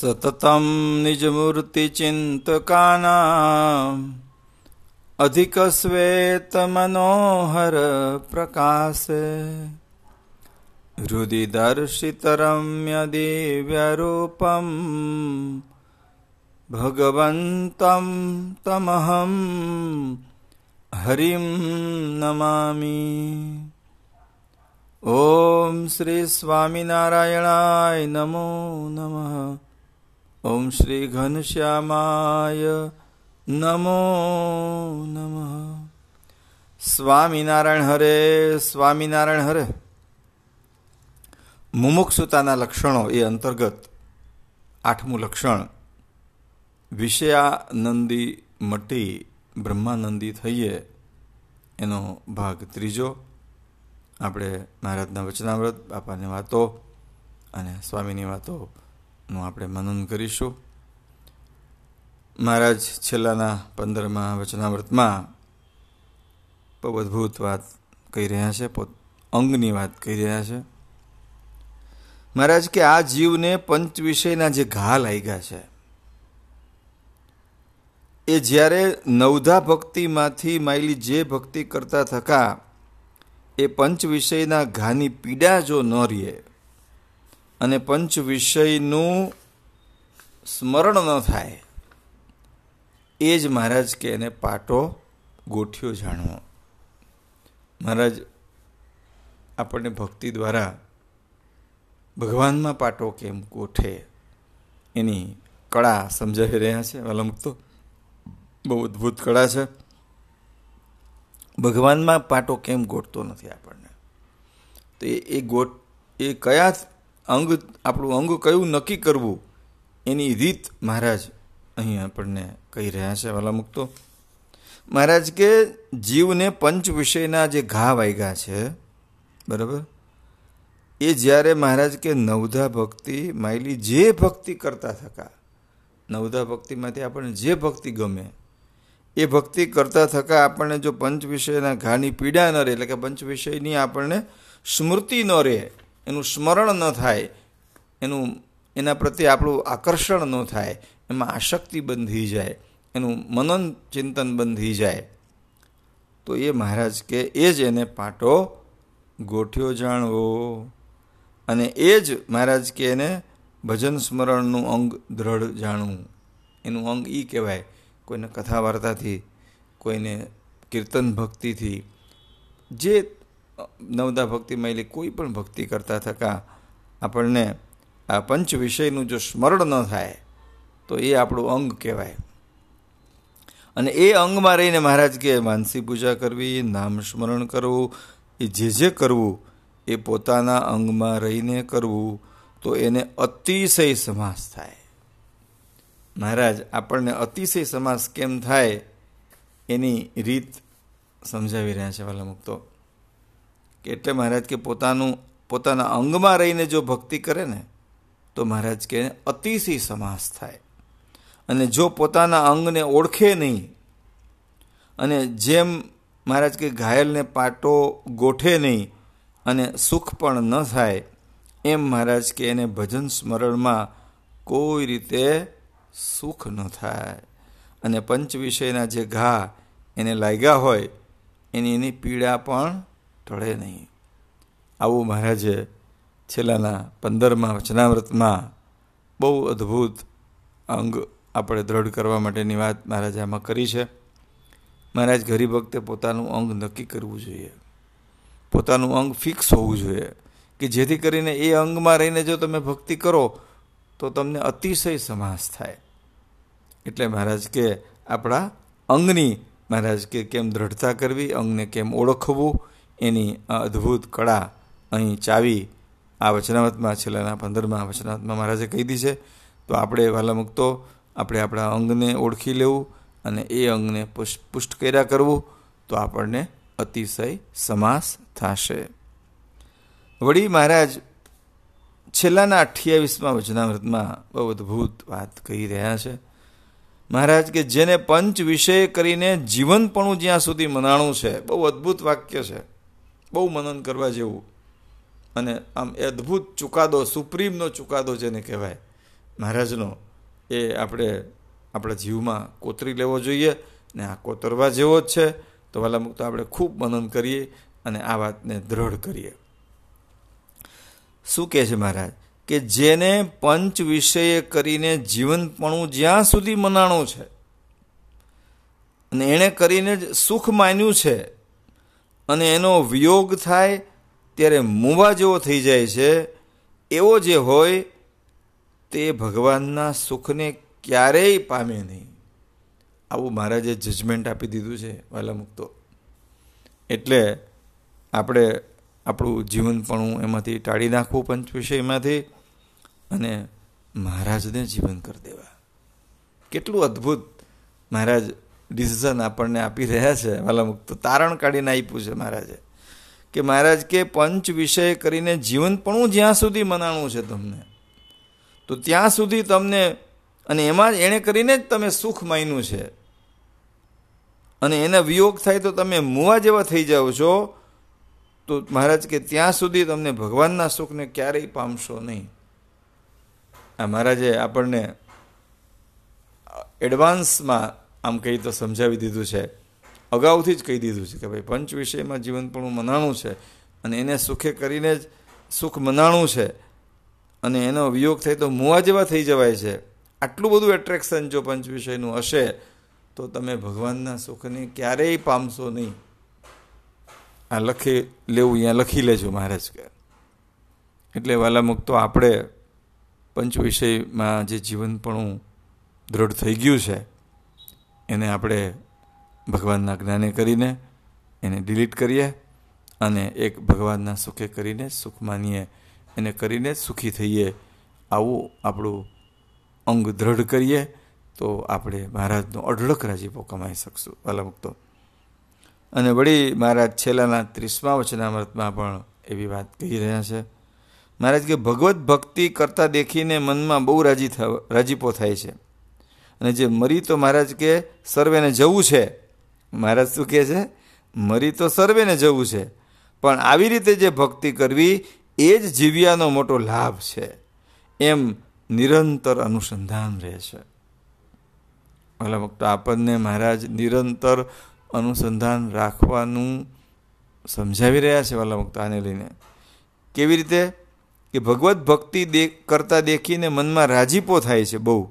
સતતમ નિજમૂર્તિચિંતકાના અધિકશ્વેત મનોહર પ્રકાશે હૃદય દર્શિતરમ્ય દિવ્યરૂપમ ભગવંતમ તમહમ હરિમ નમામી ઓમ શ્રી સ્વામિનારાયણાય નમો નમઃ નમઃ સ્વામિનારાયણ હરે સ્વામિનારાયણ હરે. મુમુક્ષુતાના લક્ષણો એ અંતર્ગત આઠમું લક્ષણ. વિષયાનંદી મટી બ્રહ્માનંદી થઈએ એનો ભાગ ત્રીજો. આપણે મહારાજના વચનાવ્રત, બાપાની વાતો અને સ્વામીની વાતોનું આપણે મનન કરીશું. મહારાજ, છેલ્લાના પંદરમાં વચનાવ્રતમાં બહુ અદભુત વાત કહી રહ્યા છે, પોત, અંગની વાત કહી રહ્યા છે. મહારાજ, કે આ જીવને પંચ વિષયના જે ઘા લાગ્યા છે, એ જ્યારે નવધા ભક્તિમાંથી માયલી જે ભક્તિ કરતા થકા, એ પંચ વિષયના ઘાની પીડા જો ન રહે અને પંચ વિષયનું સ્મરણ ન થાય, એ જ મહારાજ કે એને પાટો ગોઠ્યો જાણવો. મહારાજ, આપણને ભક્તિ દ્વારા ભગવાનમાં પાટો કેમ ગોઠે એની કળા સમજાવી રહ્યા છે. વાલા તો બહુ અદ્ભુત કળા છે. ભગવાનમાં પાટો કેમ ગોઠતો નથી આપણને? તો એ ગોટ એ કયા અંગ આપણું અંગ કયું નક્કી કરવું? એની રીત મહારાજ અહીં આપણને કહી રહ્યા છે, વાલા મુક્તો. મહારાજ કે જીવને પંચ વિષયના જે ઘા વાગ્યા છે, બરાબર? એ જ્યારે મહારાજ કે નવધા ભક્તિ માયલી જે ભક્તિ કરતા થકા, નવધા ભક્તિમાંથી આપણને જે ભક્તિ ગમે, એ ભક્તિ કરતા થકા આપણને જો પંચ વિષયના ઘાની પીડા ન રહે, એટલે કે પંચ વિષયની આપણને સ્મૃતિ ન રહે એનું સ્મરણ ન થાય, એનું, એના પ્રત્યે આપણું આકર્ષણ ન થાય, એમાં આશક્તિ બંધી જાય, એનું મનન ચિંતન બંધી જાય. તો એ મહારાજ કે, એ જ એને પાટો ગોઠ્યો જાણવો. અને એ જ મહારાજ કે એને ભજન સ્મરણનું અંગ દ્રઢ જાણવું. એનું અંગ એ કહેવાય, કોઈને કથા વાર્તાથી કોઈને કીર્તન ભક્તિથી. જે નવદા ભક્તિ મળી કોઈ પણ ભક્તિ કરતા થકા આપણને આ પંચ વિષયનું જો સ્મરણ ન થાય, તો એ આપણું અંગ કહેવાય. અને એ અંગમાં રહીને મહારાજ કે માનસી પૂજા કરવી, નામ સ્મરણ કરવું, એ જે જે કરવું, એ પોતાના અંગમાં રહીને કરવું, તો એને અતિશય સમાસ થાય. મહારાજ, આપણને અતિશય સમાસ કેમ થાય, એની રીત સમજાવી રહ્યા છે વાલા મુક્તો. કે એટલે મહારાજ કે પોતાનું, પોતાના અંગમાં રહીને જો ભક્તિ કરે ને, તો મહારાજ કે અતિશય સમાસ થાય. અને જો પોતાના અંગને ઓળખે નહીં, અને જેમ મહારાજ કે ઘાયલને પાટો ગોઠે નહીં, અને સુખ પણ ન થાય, એમ મહારાજ કે એને ભજન સ્મરણમાં કોઈ રીતે સુખ ન થાય. અને પંચ વિષયના જે ઘા એને લાગ્યા હોય, એની એની પીડા પણ ટળે નહીં. આવું મહારાજે છેલ્લાના પંદરમાં વચનામૃતમાં બહુ અદ્ભુત અંગ આપણે દ્રઢ કરવા માટેની વાત મહારાજે આમાં કરી છે. મહારાજ ગરીબ વખતે પોતાનું અંગ નક્કી કરવું જોઈએ. પોતાનું અંગ ફિક્સ હોવું જોઈએ કે જેથી કરીને એ અંગમાં રહીને જો તમે ભક્તિ કરો તો તમને અતિશય સમાસ થાય. એટલે મહારાજ કે આપણા અંગની મહારાજ કે કેમ દ્રઢતા કરવી, અંગને કેમ ઓળખવું એની અદ્ભુત કળા અહીં ચાવી આ વચનાવતમાં, છેલ્લાના પંદરમાં વચનાવતમાં મહારાજે કહી દી છે. તો આપણે વાલા મુક્તો આપણે આપણા અંગને ઓળખી લેવું અને એ અંગને પુષ્ટ કર્યા કરવું તો આપણને અતિશય સમાસ થશે. વળી મહારાજ છેલ્લાના અઠ્યાવીસમાં વચનામૃતમાં બહુ અદ્ભુત વાત કહી રહ્યા છે. મહારાજ કે જેને પંચ વિષય કરીને જીવનપણું જ્યાં સુધી મનાણું છે, બહુ અદ્ભુત વાક્ય છે. બહુ મનન કરવા જેવું. અને આમ અદ્ભુત ચુકાદો, સુપ્રીમનો ચુકાદો જેને કહેવાય, મહારાજનો, એ આપણે, આપણા જીવમાં કોતરી લેવો જોઈએ ને આ કોતરવા જેવો જ છે. તો વાલા મુક્ત આપણે ખૂબ મનન કરીએ અને આ વાતને દ્રઢ કરીએ. શું કહે છે મહારાજ? કે જેને પંચ વિષય કરીને જીવનપણું જ્યાં સુધી મનાણું છે, અને એણે કરીને જ સુખ માન્યું છે અને એનો વિયોગ થાય ત્યારે મૂવા જેવો થઈ જાય છે, એવો જે હોય તે ભગવાનના સુખને ક્યારેય પામે નહીં. આવું મહારાજે જજમેન્ટ આપી દીધું છે વાલા મુક્તો એટલે આપણે આપણું જીવનપણું એમાંથી ટાળી નાખવું પંચ વિષયમાંથી અને મહારાજને જીવન કરી દેવા. કેટલું અદ્ભુત મહારાજ ડિસિઝન આપણને આપી રહ્યા છે વાલા તો તારણ કાઢીને આપ્યું છે મહારાજે કે મહારાજ કે પંચ વિષય કરીને જીવનપણું જ્યાં સુધી મનાણું છે તમને, તો ત્યાં સુધી તમને અને એમાં એણે કરીને જ તમે સુખ માન્યું છે. અને એના વિયોગ થાય તો તમે મુવા જેવા થઈ જાઓ છો, તો મહારાજ કે ત્યાં સુધી તમને ભગવાનના સુખને ક્યારેય પામશો નહીં. આ મહારાજે આપણને એડવાન્સમાં આમ કહી તો સમજાવી દીધું છે. અગાઉથી જ કહી દીધું છે કે ભાઈ પંચ વિષયમાં જીવનપણું મનાણું છે અને એને સુખે કરીને જ સુખ મનાણું છે અને એનો વિયોગ થાય તો મુવા જેવા થઈ જવાય છે. આટલું બધું એટ્રેક્શન જો પંચ વિષયનું હશે, તો તમે ભગવાનના સુખને ક્યારેય પામશો નહીં. આ લખી લેવું, અહીંયા લખી લેજો મહારાજ કે. એટલે વાલા મુક્તો આપણે પંચ વિષયમાં જે જીવનપણું દ્રઢ થઈ ગયું છે એને આપણે ભગવાનના જ્ઞાને કરીને એને ડિલીટ કરીએ અને એક ભગવાનના સુખે કરીને સુખ માનીએ એને કરીને સુખી થઈએ આવું આપણું અંગ દ્રઢ કરીએ તો આપણે મહારાજનો અઢળક રાજીપો કમાઈ શકશું. વાલા મુક્તો અને વળી મહારાજ છેલ્લાના ત્રીસમા વચનામૃતમાં પણ એવી વાત કહી રહ્યા છે. મહારાજ કે ભગવત ભક્તિ કરતાં દેખીને મનમાં બહુ રાજી રાજીપો થાય છે. અને જે મરી તો મહારાજ કે સર્વેને જવું છે. મહારાજ શું કહે છે? મરી તો સર્વેને જવું છે. પણ આવી રીતે જે ભક્તિ કરવી, એ જ જીવ્યાનો મોટો લાભ છે. એમ નિરંતર અનુસંધાન રહે છે. ભલા ભક્તો, આપણને મહારાજ નિરંતર અનુસંધાન રાખવાનું સમજાવી રહ્યા છે વાલા ભક્તો, આને લઈને. કેવી રીતે? કે ભગવત ભક્તિ દે, કરતાં દેખીને મનમાં રાજીપો થાય છે બહુ.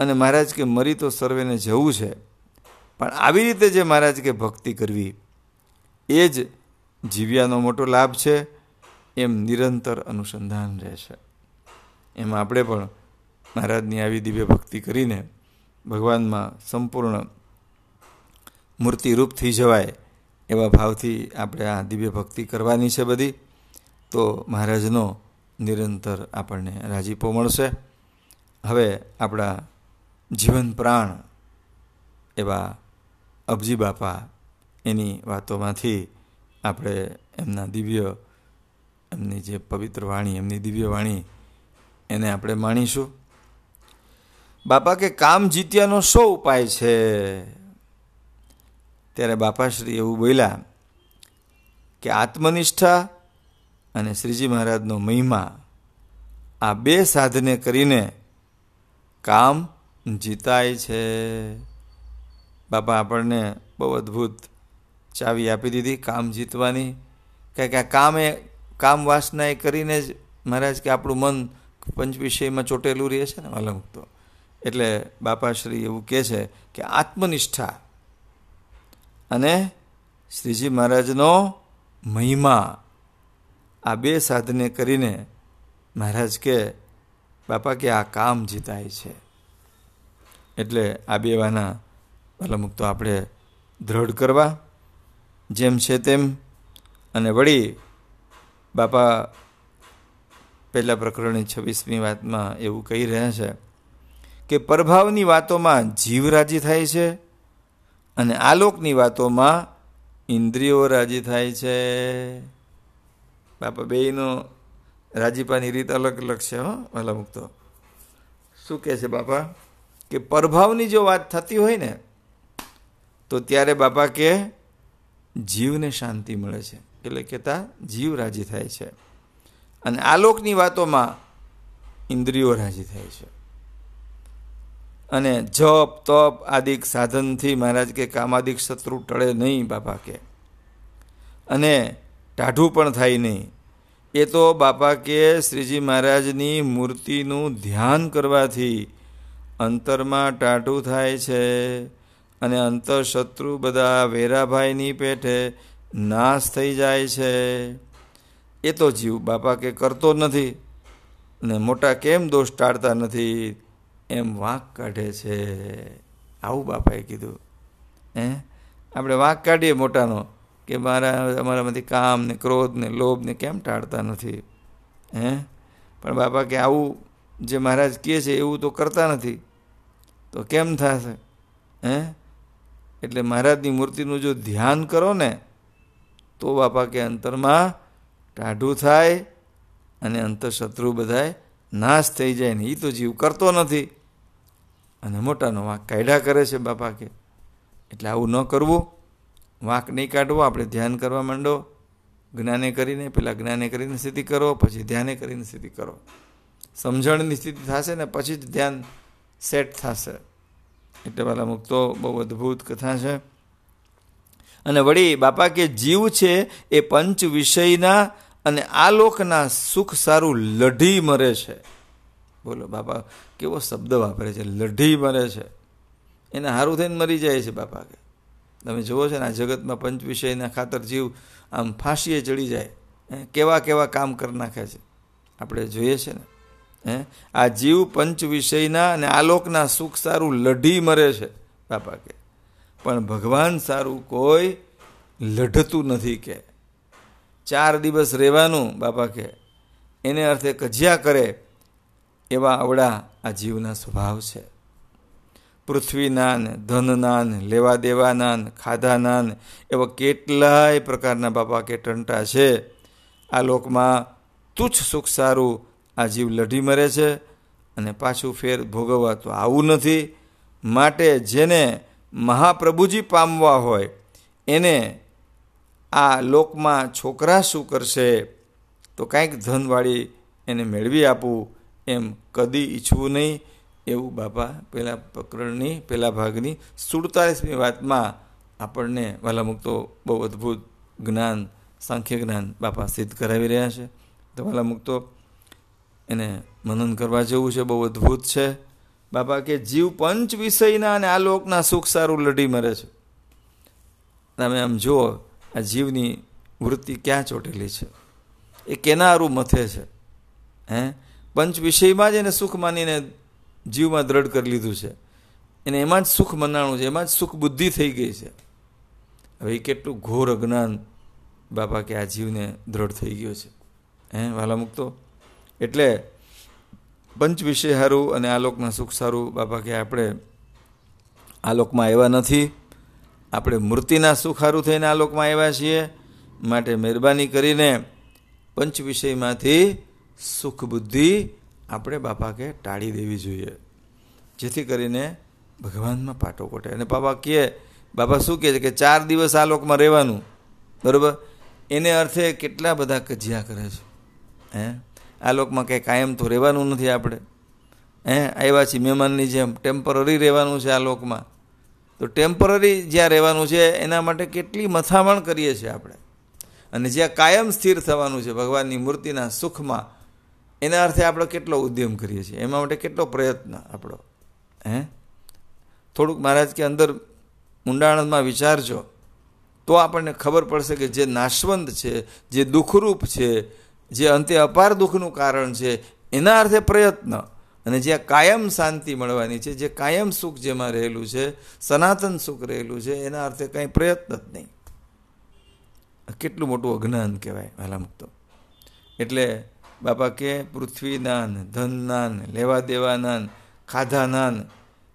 અને મહારાજ કે, મરી તો સર્વેને જવું છે. પણ આવી રીતે જે મહારાજ કે ભક્તિ કરવી, એ જ જીવ્યાનો મોટો લાભ છે, એમ નિરંતર અનુસંધાન રહેશે એમાં આપણે પણ મહારાજની આવી દિવ્ય ભક્તિ કરીને ભગવાનમાં સંપૂર્ણ મૂર્તિરૂપ થઈ જવાય એવા ભાવથી આપણે આ દિવ્ય ભક્તિ કરવાની છે બધી. તો મહારાજનો નિરંતર આપણને રાજીપો મળશે. હવે આપણા જીવન પ્રાણ એવા અબજી બાપા એની વાતોમાંથી આપણે એમના દિવ્ય, એમની જે પવિત્ર વાણી, એમની દિવ્ય વાણી એને આપણે માણીશું. બાપા કે કામ જીત્યાનો શો ઉપાય છે? ત્યારે બાપાશ્રી એવું બોલ્યા કે આત્મનિષ્ઠા અને શ્રીજી મહારાજનો મહિમા આ બે સાધને કરીને કામ જીતાય છે. બાપા આપણને બહુ અદ્ભુત ચાવી આપી દીધી, કામ જીતવાની. કારણ કે આ કામ કામ વાસના એ કરીને જ મહારાજ કે આપણું મન પંચ વિષયમાં ચોટેલું રહે છે ને વાલા તો. એટલે બાપાશ્રી એવું કહે છે કે આત્મનિષ્ઠા અને શ્રીજી મહારાજનો મહિમા આ બે સાધને કરીને મહારાજ કે, બાપા કે આ કામ જીતાય છે. એટલે આ બે વાના ભલા મુક્તો આપણે દ્રઢ કરવા, જેમ છે તેમ. અને વળી, બાપા પહેલા પ્રકરણની છવ્વીસમી વાતમાં એવું કહી રહ્યા છે કે પ્રભાવની વાતોમાં જીવ રાજી થાય છે અને આલોકની વાતોમાં ઇન્દ્રિયો રાજી થાય છે. બાપા બેયનો રાજીપાની રીત અલગ અલગ છે હો વાલા મૂકતો શું કહે છે બાપા? કે પ્રભાવની જો વાત થતી હોય ને, તો ત્યારે બાપા કે જીવને શાંતિ મળે છે. એટલે કહેતા જીવ રાજી થાય છે. અને આલોકની વાતોમાં ઇન્દ્રિયો રાજી થાય છે. અને જપ, તપ આદિક સાધનથી મહારાજ કે કામાદિક શત્રુ ટળે નહીં બાપા કે. અને ટાઢું પણ થાય નહીં. એ તો બાપા કે શ્રીજી મહારાજની મૂર્તિનું ધ્યાન કરવાથી અંતરમાં ટાટું થાય છે અને અંતર શત્રુ બધા વેરાભાઈની પેઠે નાશ થઈ જાય છે. એ તો જીવ બાપા કે કરતો નથી ને મોટા કેમ દોષ ટાળતા નથી એમ વાંક કાઢે છે. આવું બાપાએ કીધું. હે? આપણે વાંક કાઢીએ મોટાનો કે મારા અમારામાંથી કામ ને ક્રોધ ને લોભ ને કેમ ટાળતા નથી. હે? પણ બાપા કે આવું જે મહારાજ કહે છે, એવું તો કરતા નથી. તો કેમ થશે? હે? એટલે મહારાજની મૂર્તિનું જો ધ્યાન કરો ને, તો બાપા કે અંતરમાં ટાઢું થાય અને અંતઃશત્રુ બધાય નાશ થઈ જાય ને એ તો જીવ કરતો નથી. અને મોટાનો વાંક કાયડા કરે છે બાપા કે, એટલે આવું ન કરવું. વાંક નહીં કાઢવો, આપણે ધ્યાન કરવા માંડો. જ્ઞાને કરીને પહેલાં જ્ઞાને કરીને સ્થિતિ કરો, પછી ધ્યાને કરીને સ્થિતિ કરો. સમજણની સ્થિતિ થશે ને પછી જ ધ્યાન સેટ થશે. એટલે વાલા મુક્તો બહુ અદ્ભુત કથા છે. અને વળી બાપા કે જીવ છે એ પંચ વિષયના અને આ લોકના સુખ સારું લઢી મરે છે. બોલો બાપા, કેવો શબ્દ વાપરે છે? લઢી મરે છે. એને સારું થઈને મરી જાય છે બાપા કે. તમે જુઓ છો ને, આ જગતમાં પંચ વિષયના ખાતર જીવ આમ ફાંસીએ ચડી જાય. કેવા કેવા કામ કરી નાખે છે. આપણે જોઈએ છે ને હે? આ જીવ પંચ વિષયના અને આલોકના સુખ સારું લઢી મરે છે, બાપા કે. પણ ભગવાન સારું કોઈ લઢતું નથી કે. ચાર દિવસ રહેવાનું, બાપા કે. એને અર્થે કજિયા કરે એવા અવડા આ જીવના સ્વભાવ છે. પૃથ્વીના ને ધનના લેવા દેવાના ને ખાધાના એવા કેટલાય પ્રકારના બાપા કે ટંટા છે. આ લોકમાં તુચ્છ સુખ સારું આ જીવ લઢી મરે છે અને પાછું ફેર ભોગવવા તો આવું નથી. માટે જેને મહાપ્રભુજી પામવા હોય, એને આ લોકમાં છોકરા શું કરશે? તો કાંઈક ધનવાળી એને મેળવી આપવું એમ કદી ઈચ્છવું નહીં. એવું બાપા પેલા પ્રકરણની પહેલા ભાગની સુડતાલીસમી વાતમાં આપણને વાલા તો બહુ અદ્ભુત જ્ઞાન, સાંખ્ય જ્ઞાન બાપા સિદ્ધ કરાવી રહ્યા છે. તો વાલા મુક્તો એને મનન કરવા જેવું છે, બહુ અદ્ભુત છે. બાપા કે જીવ પંચ વિષયના અને આ લોકના સુખ સારું લડી મરે છે. તમે આમ જુઓ, આ જીવની વૃત્તિ ક્યાં ચોટેલી છે? એ કેનારું મથે છે. હે? પંચ વિષયમાં જ એને સુખ માનીને જીવમાં દ્રઢ કરી લીધું છે. એને એમાં જ સુખ મનાણું છે, એમાં જ સુખ બુદ્ધિ થઈ ગઈ છે. હવે એ કેટલું ઘોર અજ્ઞાન બાપા કે આ જીવને દ્રઢ થઈ ગયો છે. હે, વાલા મુક્તો? એટલે પંચ વિષય સારું અને આલોકના સુખ સારું બાપા કે આપણે આલોકમાં આવ્યા નથી. આપણે મૂર્તિના સુખ સારું થઈને આલોકમાં આવ્યા છીએ. માટે મહેરબાની કરીને પંચ વિષયમાંથી સુખ બુદ્ધિ આપણે બાપા કે ટાળી દેવી જોઈએ. જેથી કરીને ભગવાનમાં પાટો કોટે. અને બાપા કહે બાપા શું કહે છે કે ચાર દિવસ આ લોકમાં રહેવાનું. બરાબર? એને અર્થે કેટલા બધા કજિયા કરે છે? હે? આ લોકમાં કંઈ કાયમ તો રહેવાનું નથી આપણે. હે, આવ્યા છીએ મહેમાનની જેમ. ટેમ્પરરી રહેવાનું છે આ લોકમાં. તો ટેમ્પરરી જ્યાં રહેવાનું છે, એના માટે કેટલી મથામણ કરીએ છીએ આપણે. અને જ્યાં કાયમ સ્થિર થવાનું છે ભગવાનની મૂર્તિના સુખમાં, એના અર્થે આપણે કેટલો ઉદ્યમ કરીએ છીએ? એમાં માટે કેટલો પ્રયત્ન આપણો? હે? થોડુંક મહારાજ કે અંદર ઊંડાણમાં વિચારજો. તો આપણને ખબર પડશે કે જે નાશવંત છે, જે દુઃખરૂપ છે જે અંતે અપાર દુઃખનું કારણ છે, એના અર્થે પ્રયત્ન. અને જ્યાં કાયમ શાંતિ મળવાની છે, જે કાયમ સુખ જેમાં રહેલું છે, સનાતન સુખ રહેલું છે, એના અર્થે કંઈ પ્રયત્ન જ નહીં. કેટલું મોટું અજ્ઞાન કહેવાય વહેલા મુક્તો એટલે બાપા કે પૃથ્વીનાન ધનનાન ધનના લેવા દેવાનાન ખાધાનાન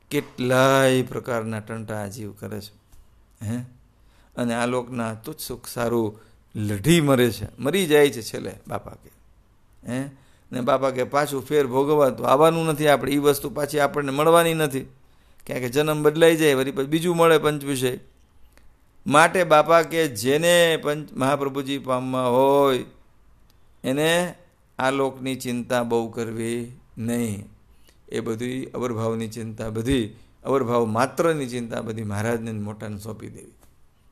કેટલાય પ્રકારના ટંટા જીવ કરે છે. હે? અને આ લોકના તુચ્છ સુખ સારું લઢી મરે છે. મરી જાય છે છેલ્લે બાપા કે હે? ને બાપા કે પાછું ફેર ભોગવવા તો આવવાનું નથી આપણે. એ વસ્તુ પાછી આપણને મળવાની નથી. ક્યાંક જન્મ બદલાઈ જાય, વળી પછી બીજું મળે પંચવિષય. માટે બાપા કે જેને પંચ મહાપ્રભુજી પામવા હોય, એને આ લોકની ચિંતા બહુ કરવી નહીં. એ બધી અવરભાવની ચિંતા બધી, અવરભાવ માત્રની ચિંતા બધી મહારાજને મોટાને સોંપી દેવી.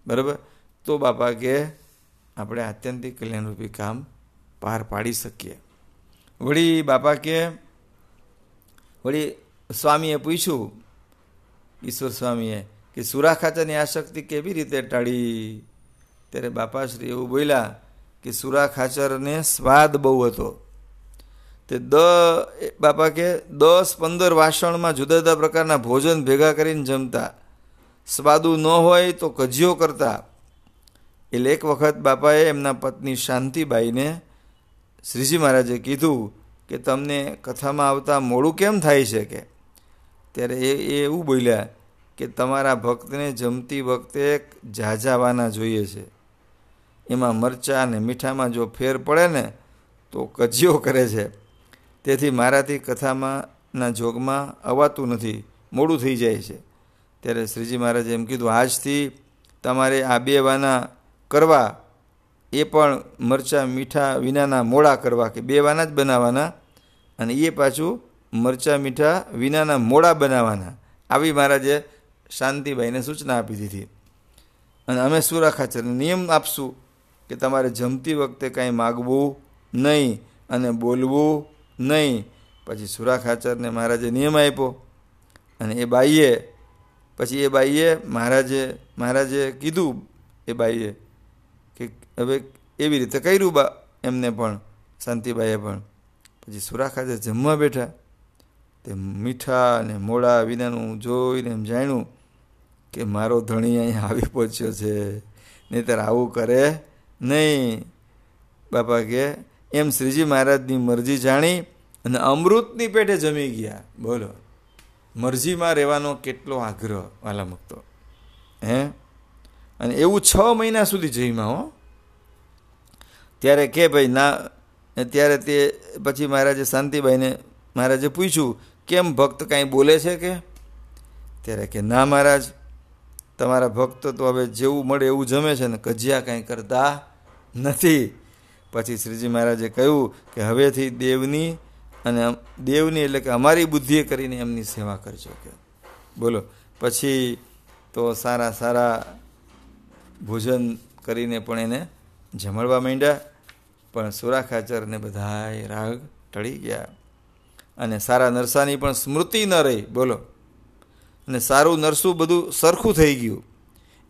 બરાબર? તો બાપા કે આપણે આત્યંતિક કલ્યાણરૂપી કામ પાર પાડી શકીએ. વળી બાપા કે, વળી સ્વામીએ પૂછ્યું, ઈશ્વર સ્વામીએ, કે સુરા ખાતાની આસક્તિ કેવી રીતે ટાળી? ત્યારે બાપાશ્રી એવું બોલ્યા કે સુરા ખાચરને સ્વાદ બહુ હતો. તે દ બાપા કે, દસ પંદર વાસણમાં જુદા જુદા પ્રકારના ભોજન ભેગા કરીને જમતા. સ્વાદુ ન હોય તો કજિયો કરતા. એટલે એક વખત બાપાએ એમના પત્ની શાંતિબાઈને શ્રીજી મહારાજે કીધું કે તમને કથામાં આવતા મોડું કેમ થાય છે કે? ત્યારે એ એવું બોલ્યા કે તમારા ભક્તને જમતી વખતે ઝાઝાવાના જોઈએ છે. એમાં મરચાં અને મીઠામાં જો ફેર પડે ને તો કજિયો કરે છે. તેથી મારાથી કથામાંના જોગમાં અવાતું નથી, મોડું થઈ જાય છે. ત્યારે શ્રીજી મહારાજે એમ કીધું, આજથી તમારે આ બે વાના કરવા, એ પણ મરચાં મીઠા વિનાના મોડા કરવા કે બે વાના જ બનાવવાના અને એ પાછું મરચાં મીઠા વિનાના મોડા બનાવવાના આવી મહારાજે શાંતિભાઈને સૂચના આપી દીધી. અને અમે સુરાખાચરને નિયમ આપશું કે તમારે જમતી વખતે કાંઈ માગવું નહીં અને બોલવું નહીં. પછી સુરાખાચરને મહારાજે નિયમ આપ્યો? અને એ બાઈએ, પછી એ બાઈએ મહારાજે મહારાજે કીધું, એ બાઈએ હવે એવી રીતે કર્યું બા, એમને પણ, શાંતિબાઈએ પણ. પછી સુરા ખાતે જમવા બેઠા, તે મીઠા અને મોડા વિનાનું જોઈને એમ જાણ્યું કે મારો ધણી અહીંયા આવી પહોંચ્યો છે, નહીતર આવું કરે નહીં. બાપા કે, એમ શ્રીજી મહારાજની મરજી જાણી અને અમૃતની પેટે જમી ગયા. બોલો. મરજીમાં રહેવાનો કેટલો આગ્રહ વાલા મુક્તો હે? અને એવું છ મહિના સુધી જઈમાં હો. ત્યારે કે ભાઈ, ના. ત્યારે તે પછી મહારાજે શાંતિભાઈને મહારાજે પૂછ્યું, કેમ ભક્ત કાંઈ બોલે છે કે? ત્યારે કે, ના મહારાજ, તમારા ભક્ત તો હવે જેવું મળે એવું જમે છે ને કજિયા કાંઈ કરતા નથી. પછી શ્રીજી મહારાજે કહ્યું કે, હવેથી દેવની અને દેવની એટલે કે અમારી બુદ્ધિએ કરીને એમની સેવા કરજો કે. બોલો. પછી તો સારા સારા ભોજન કરીને પણ એને જમણવા માંડ્યા, પણ સુરા ખાચરને બધાય રાગ ટળી ગયા. અને સારા નરસાની પણ સ્મૃતિ ન રહી, બોલો. અને સારું નરસું બધું સરખું થઈ ગયું.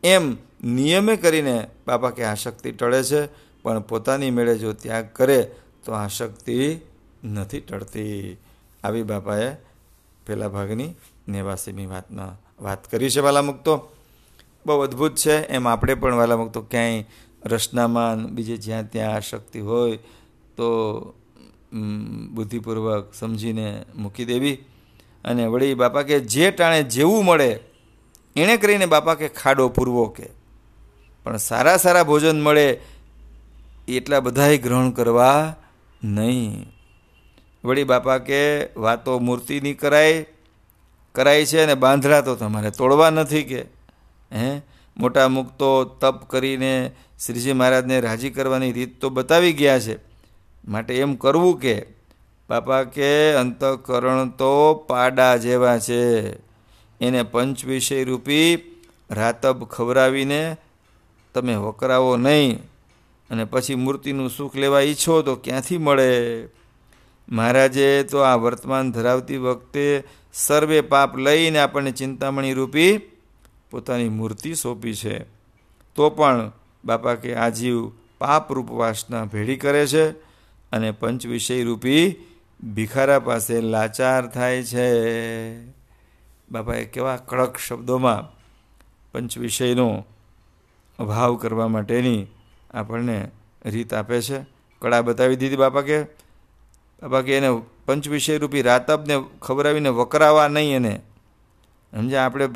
એમ નિયમે કરીને બાપા કે આશક્તિ ટળે છે, પણ પોતાની મેળે જો ત્યાગ કરે, તો આ શક્તિ નથી ટળતી. આવી બાપાએ પહેલા ભાગની નેવાસીની વાતમાં વાત કરી છે વાલા મુક્તો બહુ અદ્ભુત છે, એમ આપણે પણ વાલા મુક્તો ક્યાંય રચનામાં બીજે જ્યાં ત્યાં આશક્તિ હોય તો બુદ્ધિપૂર્વક સમજીને મૂકી દેવી. અને વળી બાપા કે જે ટાણે જેવું મળે, એણે કરીને બાપા કે ખાડો પૂરવો કે. પણ સારા સારા ભોજન મળે, એટલા બધાય ગ્રહણ કરવા નહીં. વળી બાપા કે વાતો મૂર્તિની કરાય કરાય છે અને બાંધરા તો તમારે તોડવા નથી કે. હે? મોટા મુક્તો તપ કરીને શ્રીજી મહારાજને રાજી કરવાની રીત તો બતાવી ગયા છે. માટે એમ કરવું કે, બાપા કે અંતઃકરણ તો પાડા જેવા છે. એને પંચ વિષય રૂપી રાતબ ખવડાવીને, તમે વકરાવો નહીં અને પછી મૂર્તિનું સુખ લેવા ઈચ્છો તો ક્યાંથી મળે? મહારાજે તો આ વર્તમાન ધરાવતી વખતે સર્વે પાપ લઈને આપણને ચિંતામણી રૂપી પોતાની મૂર્તિ સોંપી છે, તો પણ બાપા કે આજીવ પાપરૂપ વાસના ભેળી કરે છે અને પંચ વિષય રૂપી ભિખારા પાસે લાચાર થાય છે. બાપાએ કેવા કડક શબ્દોમાં પંચ વિષયનો અભાવ કરવા માટેની આપણને રીત આપે છે. કળા બતાવી દીધી બાપા કે બાપા કે એને પંચ વિષય રૂપી રાતબને ખબરાવીને વકરાવા નહીં એને સમજ્યા? આપણે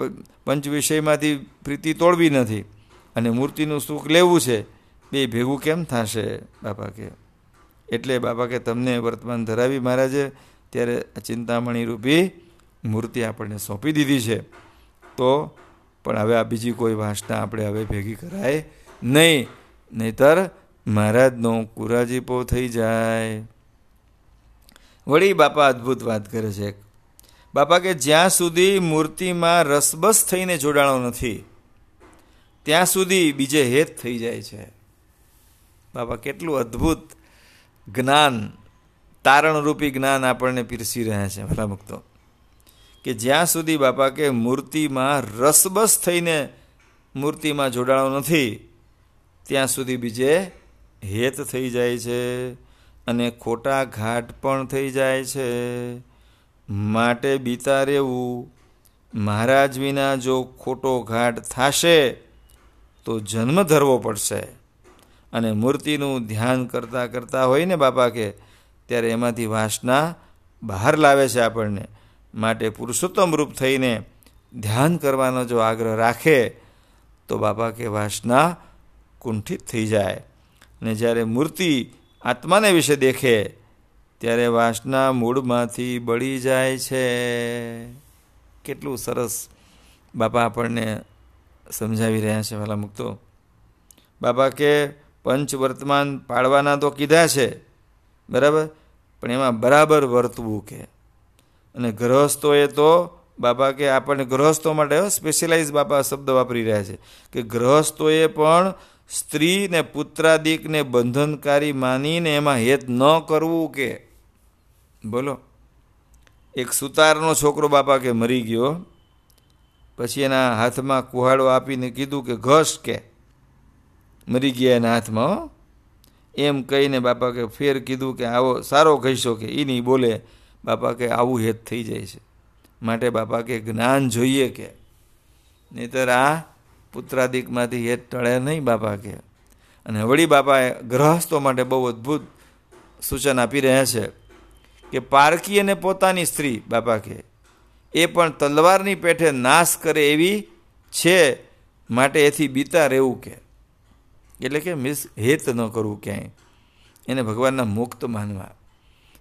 પંચ વિષયમાંથી પ્રીતિ તોડવી નથી. અને મૂર્તિનું સુખ લેવું છે, બે ભેગું કેમ થશે, બાપા કે? એટલે બાપા કે, તમને વર્તમાન ધરાવી મહારાજે, ત્યારે ચિંતામણી રૂપી મૂર્તિ આપણને સોંપી દીધી છે. તો, પણ હવે આ બીજી કોઈ વાસના આપણે હવે ભેગી કરાય નહીં. નહીતર મહારાજનો કુરાજીપો થઈ જાય. વળી બાપા અદ્ભુત વાત કરે છે. બાપા કે જ્યાં સુધી મૂર્તિમાં રસબસ થઈને જોડાણો નથી, ત્યાં સુધી બીજે હેત થઈ જાય છે. બાપા, કેટલું અદ્ભુત જ્ઞાન, તારણરૂપી જ્ઞાન આપણને પીરસી રહ્યા છે ભલા મુક્તો કે જ્યાં સુધી બાપા કે મૂર્તિમાં રસબસ થઈને મૂર્તિમાં જોડાણો નથી, ત્યાં સુધી બીજે હેત થઈ જાય છે અને ખોટા ઘાટ પણ થઈ જાય છે. માટે બીતા રહેવું. મહારાજ વિના જો ખોટો ઘાટ થશે, તો જન્મ ધરવો પડશે. અને મૂર્તિનું ધ્યાન કરતાં કરતાં હોય ને બાપા કે, ત્યારે એમાંથી વાસના બહાર લાવે છે આપણને. માટે પુરુષોત્તમ રૂપ થઈને ધ્યાન કરવાનો જો આગ્રહ રાખે, તો બાપા કે વાસના કુંઠિત થઈ જાય. અને જ્યારે મૂર્તિ આત્માને વિશે દેખે ત્યારે વાસના મૂળમાંથી બળી જાય છે. કેટલું સરસ બાપા આપણને સમજાવી રહ્યા છે, વાલા મુક્તો. બાપા કે પંચ વર્તમાન પાળવાના તો કીધા છે, બરાબર? પણ એમાં બરાબર વર્તવું કે? અને ગ્રહસ્થોએ તો બાપા કે આપણને ગ્રહસ્થો માટે સ્પેશિયલાઇઝ બાપા શબ્દ વાપરી રહ્યા છે. કે ગ્રહસ્થોએ પણ સ્ત્રીને પુત્રાદિકને બંધનકારી માનીને એમાં હેત ન કરવું કે? બોલો. એક સુતારનો છોકરો બાપા કે મરી ગયો, પછી એના હાથમાં કુહાડો આપીને કીધું કે ઘસ કે. મરી ગયા એના હાથમાં એમ કહીને બાપા કે ફેર કીધું કે આવો સારો કહીશો કે એ નહીં બોલે. બાપા કે આવું હેત થઈ જાય છે. માટે બાપા કે જ્ઞાન જોઈએ કે. નહીતર આ પુત્રાદિકમાંથી હેત ટળે નહીં બાપા કે. અને વળી બાપાએ ગ્રહસ્થો માટે બહુ અદ્ભુત સૂચન આપી રહ્યા છે. કે પારકી અને પોતાની સ્ત્રી, બાપા કે, એ પણ તલવારની પેઠે નાશ કરે એવી છે માટે એથી બીતા રહેવું કે. એટલે કે મિસ હેત ન કરવું ક્યાંય. એને ભગવાનના મુક્ત માનવા.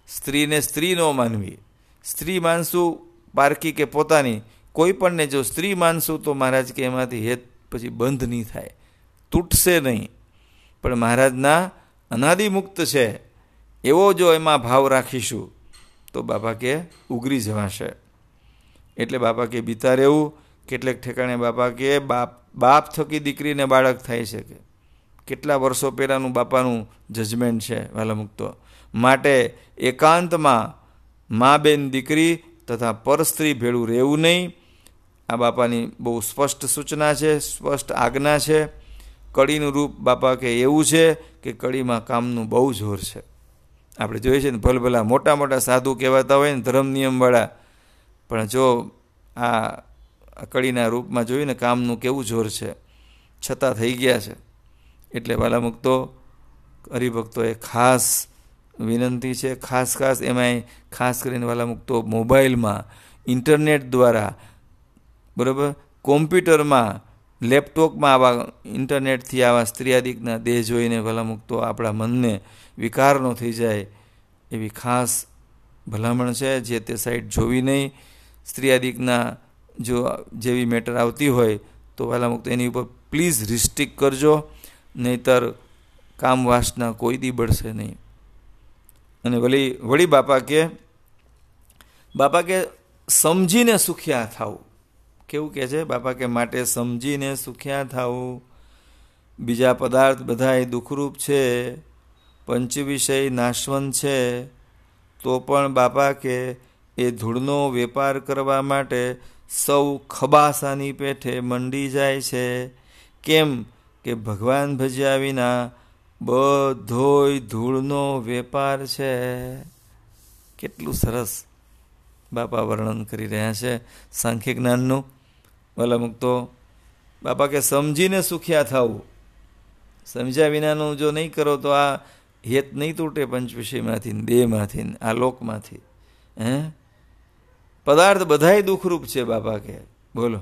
સ્ત્રીને સ્ત્રી ન માનવી. સ્ત્રી માનશું પારકી કે પોતાની. કોઈ પણને જો સ્ત્રી માનશું તો મહારાજ કે એમાંથી હેત પછી બંધ નહીં થાય. તૂટશે નહીં. પણ મહારાજના અનાદિમુક્ત છે. એવો જો એમાં ભાવ રાખીશું. તો બાપા કે ઉગરી જવાશે. એટલે બાપા કે બીતા રહેવું, કેટલેક ઠેકાણે બાપા કે બાપ બાપ થકી દીકરીને બાળક થાય છે કે. કેટલા વર્ષો પહેલાંનું બાપાનું જજમેન્ટ છે વાલા મુક્તો માટે એકાંતમાં મા બેન દીકરી તથા પરસ્ત્રી ભેળું રહેવું નહીં. આ બાપાની બહુ સ્પષ્ટ સૂચના છે, સ્પષ્ટ આજ્ઞા છે. કડીનું રૂપ બાપા કે એવું છે કે કડીમાં કામનું બહુ જોર છે. આપણે જોઈએ છીએ ને ભલભલા મોટા મોટા સાધુ કહેવાતા હોય ને ધર્મ નિયમવાળા પણ જો આ કડીના રૂપમાં જોયું ને કામનું કેવું જોર છે, છતાં થઈ ગયા છે. એટલે વાલામુક્તો હરિભક્તોએ ખાસ વિનંતી છે, ખાસ ખાસ એમાંય ખાસ કરીને વાલામુક્તો મોબાઈલમાં, ઇન્ટરનેટ દ્વારા, બરાબર? કોમ્પ્યુટરમાં લેપટોપમાં આવા ઇન્ટરનેટથી આવા સ્ત્રીયાદિકના દેહ જોઈને ભલામુક તો આપણા મનને વિકારનો થઈ જાય એવી ખાસ ભલામણ છે, જે તે સાઈડ જોવી નહીં. સ્ત્રીયાદિકના જો જેવી મેટર આવતી હોય તો ભલામુક એની ઉપર પ્લીઝ રિસ્ટ્રિક્ટ કરજો, નહીતર કામ વાસના કોઈ દી બળશે નહીં. અને વળી વળી બાપા કે બાપા કે સમજીને સુખ્યા થાવું. કેવું કહે છે? બાપા કે માટે સમજીને સુખ્યા થાવું બીજા પદાર્થ બધાય દુઃખરૂપ છે. પંચ વિષય નાશવંત છે. તો પણ બાપા કે એ ધૂળનો વેપાર કરવા માટે સૌ ખબાસાની પેઠે મંડી જાય છે. કેમ કે ભગવાન ભજ્યા વિના બધોય ધૂળનો વેપાર છે. કેટલું સરસ બાપા વર્ણન કરી રહ્યા છે. સાંખ્ય જ્ઞાનનું ભલા મૂકતો બાપા કે સમજીને સુખ્યા થવું. સમજ્યા વિનાનું જો નહીં કરો તો આ હેત નહીં તૂટે પંચ વિષયમાંથી દેહમાંથી, આ લોકમાંથી. હે? પદાર્થ બધાય દુઃખરૂપ છે બાપા કે બોલો.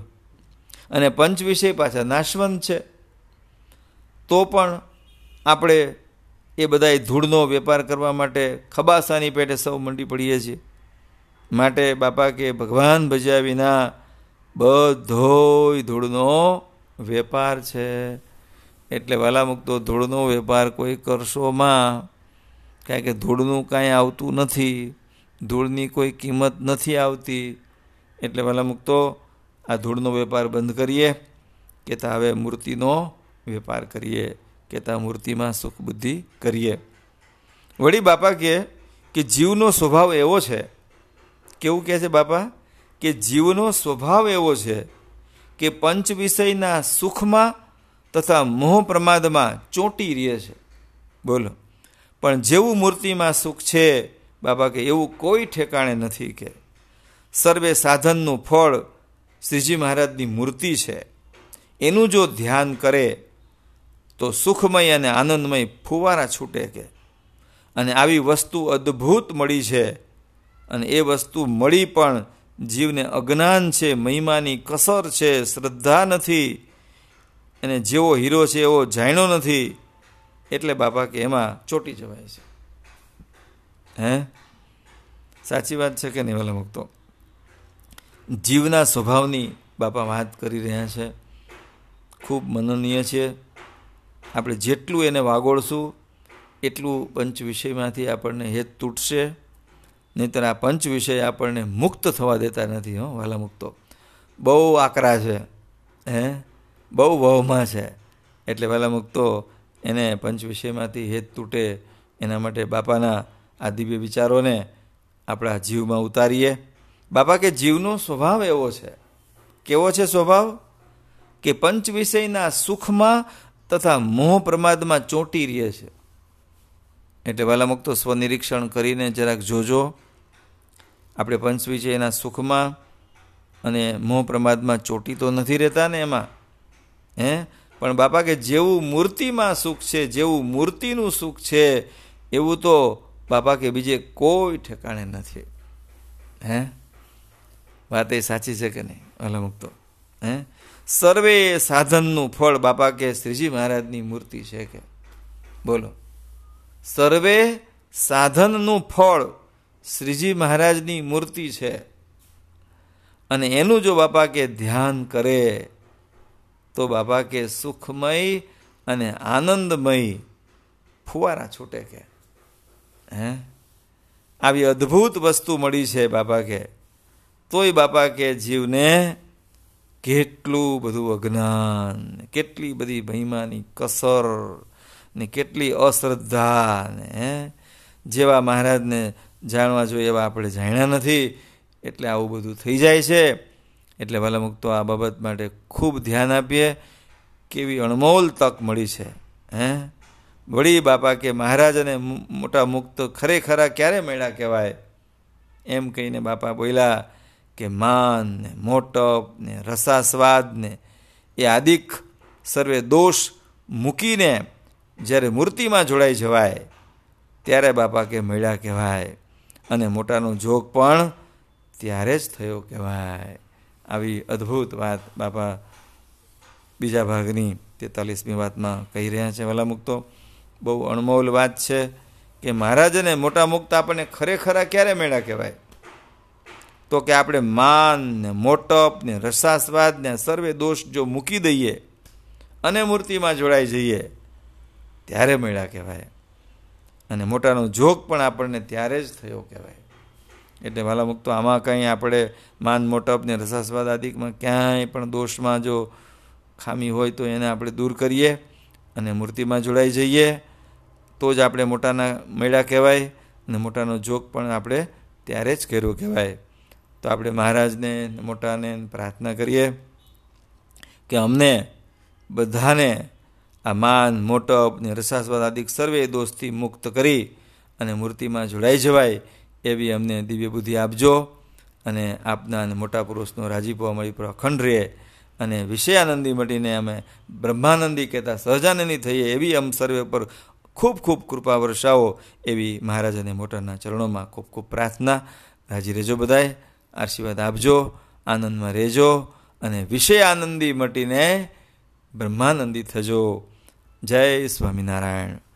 અને પંચ વિષય પાછા નાશવંત છે. તો પણ આપણે એ બધા ધૂળનો વેપાર કરવા માટે ખબાસાની પેટે સૌ મંડી પડીએ છીએ. માટે બાપા કે ભગવાન ભજ્યા વિના બધોય ધૂળનો વેપાર છે. એટલે વાલા મુક્તો ધૂળનો વેપાર કોઈ કરશોમાં કારણ કે ધૂળનું કાંઈ આવતું નથી. ધૂળની કોઈ કિંમત નથી આવતી. એટલે વાલા મૂકતો આ ધૂળનો વેપાર બંધ કરીએ. કે તા હવે મૂર્તિનો વેપાર કરીએ. કે તા મૂર્તિમાં સુખ બુદ્ધિ કરીએ. વળી બાપા કહે કે જીવનો સ્વભાવ એવો છે. કેવું કહે છે બાપા? કે જીવનો સ્વભાવ એવો છે કે પંચ વિષયના સુખમાં તથા મોહ પ્રમાદમાં ચોંટી રહે છે. બોલો. પણ જેવું મૂર્તિમાં સુખ છે, બાબા કે એવું કોઈ ઠેકાણે નથી કે. સર્વે સાધનનું ફળ શ્રીજી મહારાજની મૂર્તિ છે. એનું જો ધ્યાન કરે, તો સુખમય અને આનંદમય ફુવારા છૂટે કે. અને આવી વસ્તુ અદ્ભુત મળી છે. અને એ વસ્તુ મળી પણ જીવને અજ્ઞાન છે, મહિમાની કસર છે, શ્રદ્ધા નથી. અને જેવો હીરો છે, એવો જાણ્યો નથી. એટલે બાપા કે એમાં ચોટી જવાય છે. હે? સાચી વાત છે કે નહીં વેલા મુક્તો? જીવના સ્વભાવની બાપા વાત કરી રહ્યા છે. ખૂબ મનનીય છે. આપણે જેટલું એને વાગોળશું, એટલું પંચ વિષયમાંથી આપણને હેત તૂટશે. નહીતર આ પંચ વિષય આપણને મુક્ત થવા દેતા નથી, હો વાલા મુક્તો બહુ આકરા છે, હે? બહુ વહમાં છે. એટલે વાલા મુક્તો એને પંચ વિષયમાંથી હેત તૂટે, એના માટે બાપાના આ દિવ્ય વિચારોને આપણા જીવમાં ઉતારીએ. બાપા, કે જીવનો સ્વભાવ એવો છે? કેવો છે સ્વભાવ? કે પંચ વિષયના સુખમાં તથા મોહ પ્રમાદમાં ચોંટી રહે છે. એટલે વાલા મુક્તો સ્વનિરીક્ષણ કરીને જરાક જોજો. આપણે પંચવી છે, એના સુખમાં અને મોહ પ્રમાદમાં ચોટી તો નથી રહેતા ને એમાં? હે? પણ બાપા કે જેવું મૂર્તિમાં સુખ છે, જેવું મૂર્તિનું સુખ છે, એવું તો બાપા કે બીજે કોઈ ઠેકાણે નથી. હે? વાત એ સાચી છે કે નહીં અલમુક્તો હે? સર્વે સાધનનું ફળ બાપા કે શ્રીજી મહારાજની મૂર્તિ છે કે? બોલો. સર્વે સાધનનું ફળ શ્રીજી મહારાજની મૂર્તિ છે. અને એનું જો બાપા કે ધ્યાન કરે, તો બાપા કે સુખમય અને આનંદમય ફુવારા છૂટે કે. હે? આવી અદ્ભુત વસ્તુ મળી છે બાપા કે તોય બાપા કે જીવને કેટલું બધું અજ્ઞાન, કેટલી બધી મહિમાની કસર ને કેટલી અશ્રદ્ધા ને જેવા મહારાજને જાણવા જોઈએ એવા આપણે જાણ્યા નથી, એટલે આવું બધું થઈ જાય છે. એટલે ભલા મુક્તો આ બાબત માટે ખૂબ ધ્યાન આપીએ, કેવી અણમોલ તક મળી છે, હે? વળી બાપા કે મહારાજ અને મોટા મુક્ત ખરેખરા ક્યારે મળ્યા કહેવાય? એમ કહીને બાપા બોલ્યા કે માન ને મોટપ ને રસાસ્વાદ ને એ આદિક સર્વે દોષ મૂકીને જ્યારે મૂર્તિમાં જોડાઈ જવાય, ત્યારે બાપા કે મળ્યા કહેવાય. અને મોટાનો જોગ પણ ત્યારે જ થયો કહેવાય. આવી અદ્ભુત વાત બાપા બીજા ભાગની તેતાલીસમી વાતમાં કહી રહ્યા છે. વલા મુક્તો, બહુ અણમોલ વાત છે કે મહારાજને મોટા મુક્ત આપણને ખરેખરા ક્યારે મેળા કહેવાય? તો કે આપણે માન ને મોટપ ને રસાસ્વાદ ને સર્વે દોષ જો મૂકી દઈએ અને મૂર્તિમાં જોડાઈ જઈએ ત્યારે મળ્યા કહેવાય. અને મોટાનો જોગ પણ આપણને ત્યારે જ થયો કહેવાય. એટલે વાલા મુક્તો આમાં કંઈ આપણે માન મોટપને રસાસ્વાદ આદિકમાં ક્યાંય પણ દોષમાં જો ખામી હોય તો એને આપણે દૂર કરીએ અને મૂર્તિમાં જોડાઈ જઈએ, તો જ આપણે મોટાના મેળા કહેવાય અને મોટાનો જોગ પણ આપણે ત્યારે જ કર્યો કહેવાય. તો આપણે મહારાજને, મોટાને પ્રાર્થના કરીએ કે અમને બધાને આ માન, મોટપ ને રસાસ્વાદ આદિક સર્વે દોષથી મુક્ત કરી અને મૂર્તિમાં જોડાઈ જવાય એવી અમને દિવ્ય બુદ્ધિ આપજો અને આપના અને મોટા પુરુષનો રાજીપો અમારી પર અખંડ રહે અને વિષયાનંદી મટીને અમે બ્રહ્માનંદી કહેતા સહજાનંદી થઈએ એવી અમ સર્વે પર ખૂબ ખૂબ કૃપા વર્ષાવો એવી મહારાજ અને મોટાના ચરણોમાં ખૂબ ખૂબ પ્રાર્થના. રાજી રહેજો બધાએ આશીર્વાદ આપજો, આનંદમાં રહેજો અને વિષય આનંદી મટીને બ્રહ્માનંદી થજો. જય સ્વામિનારાયણ.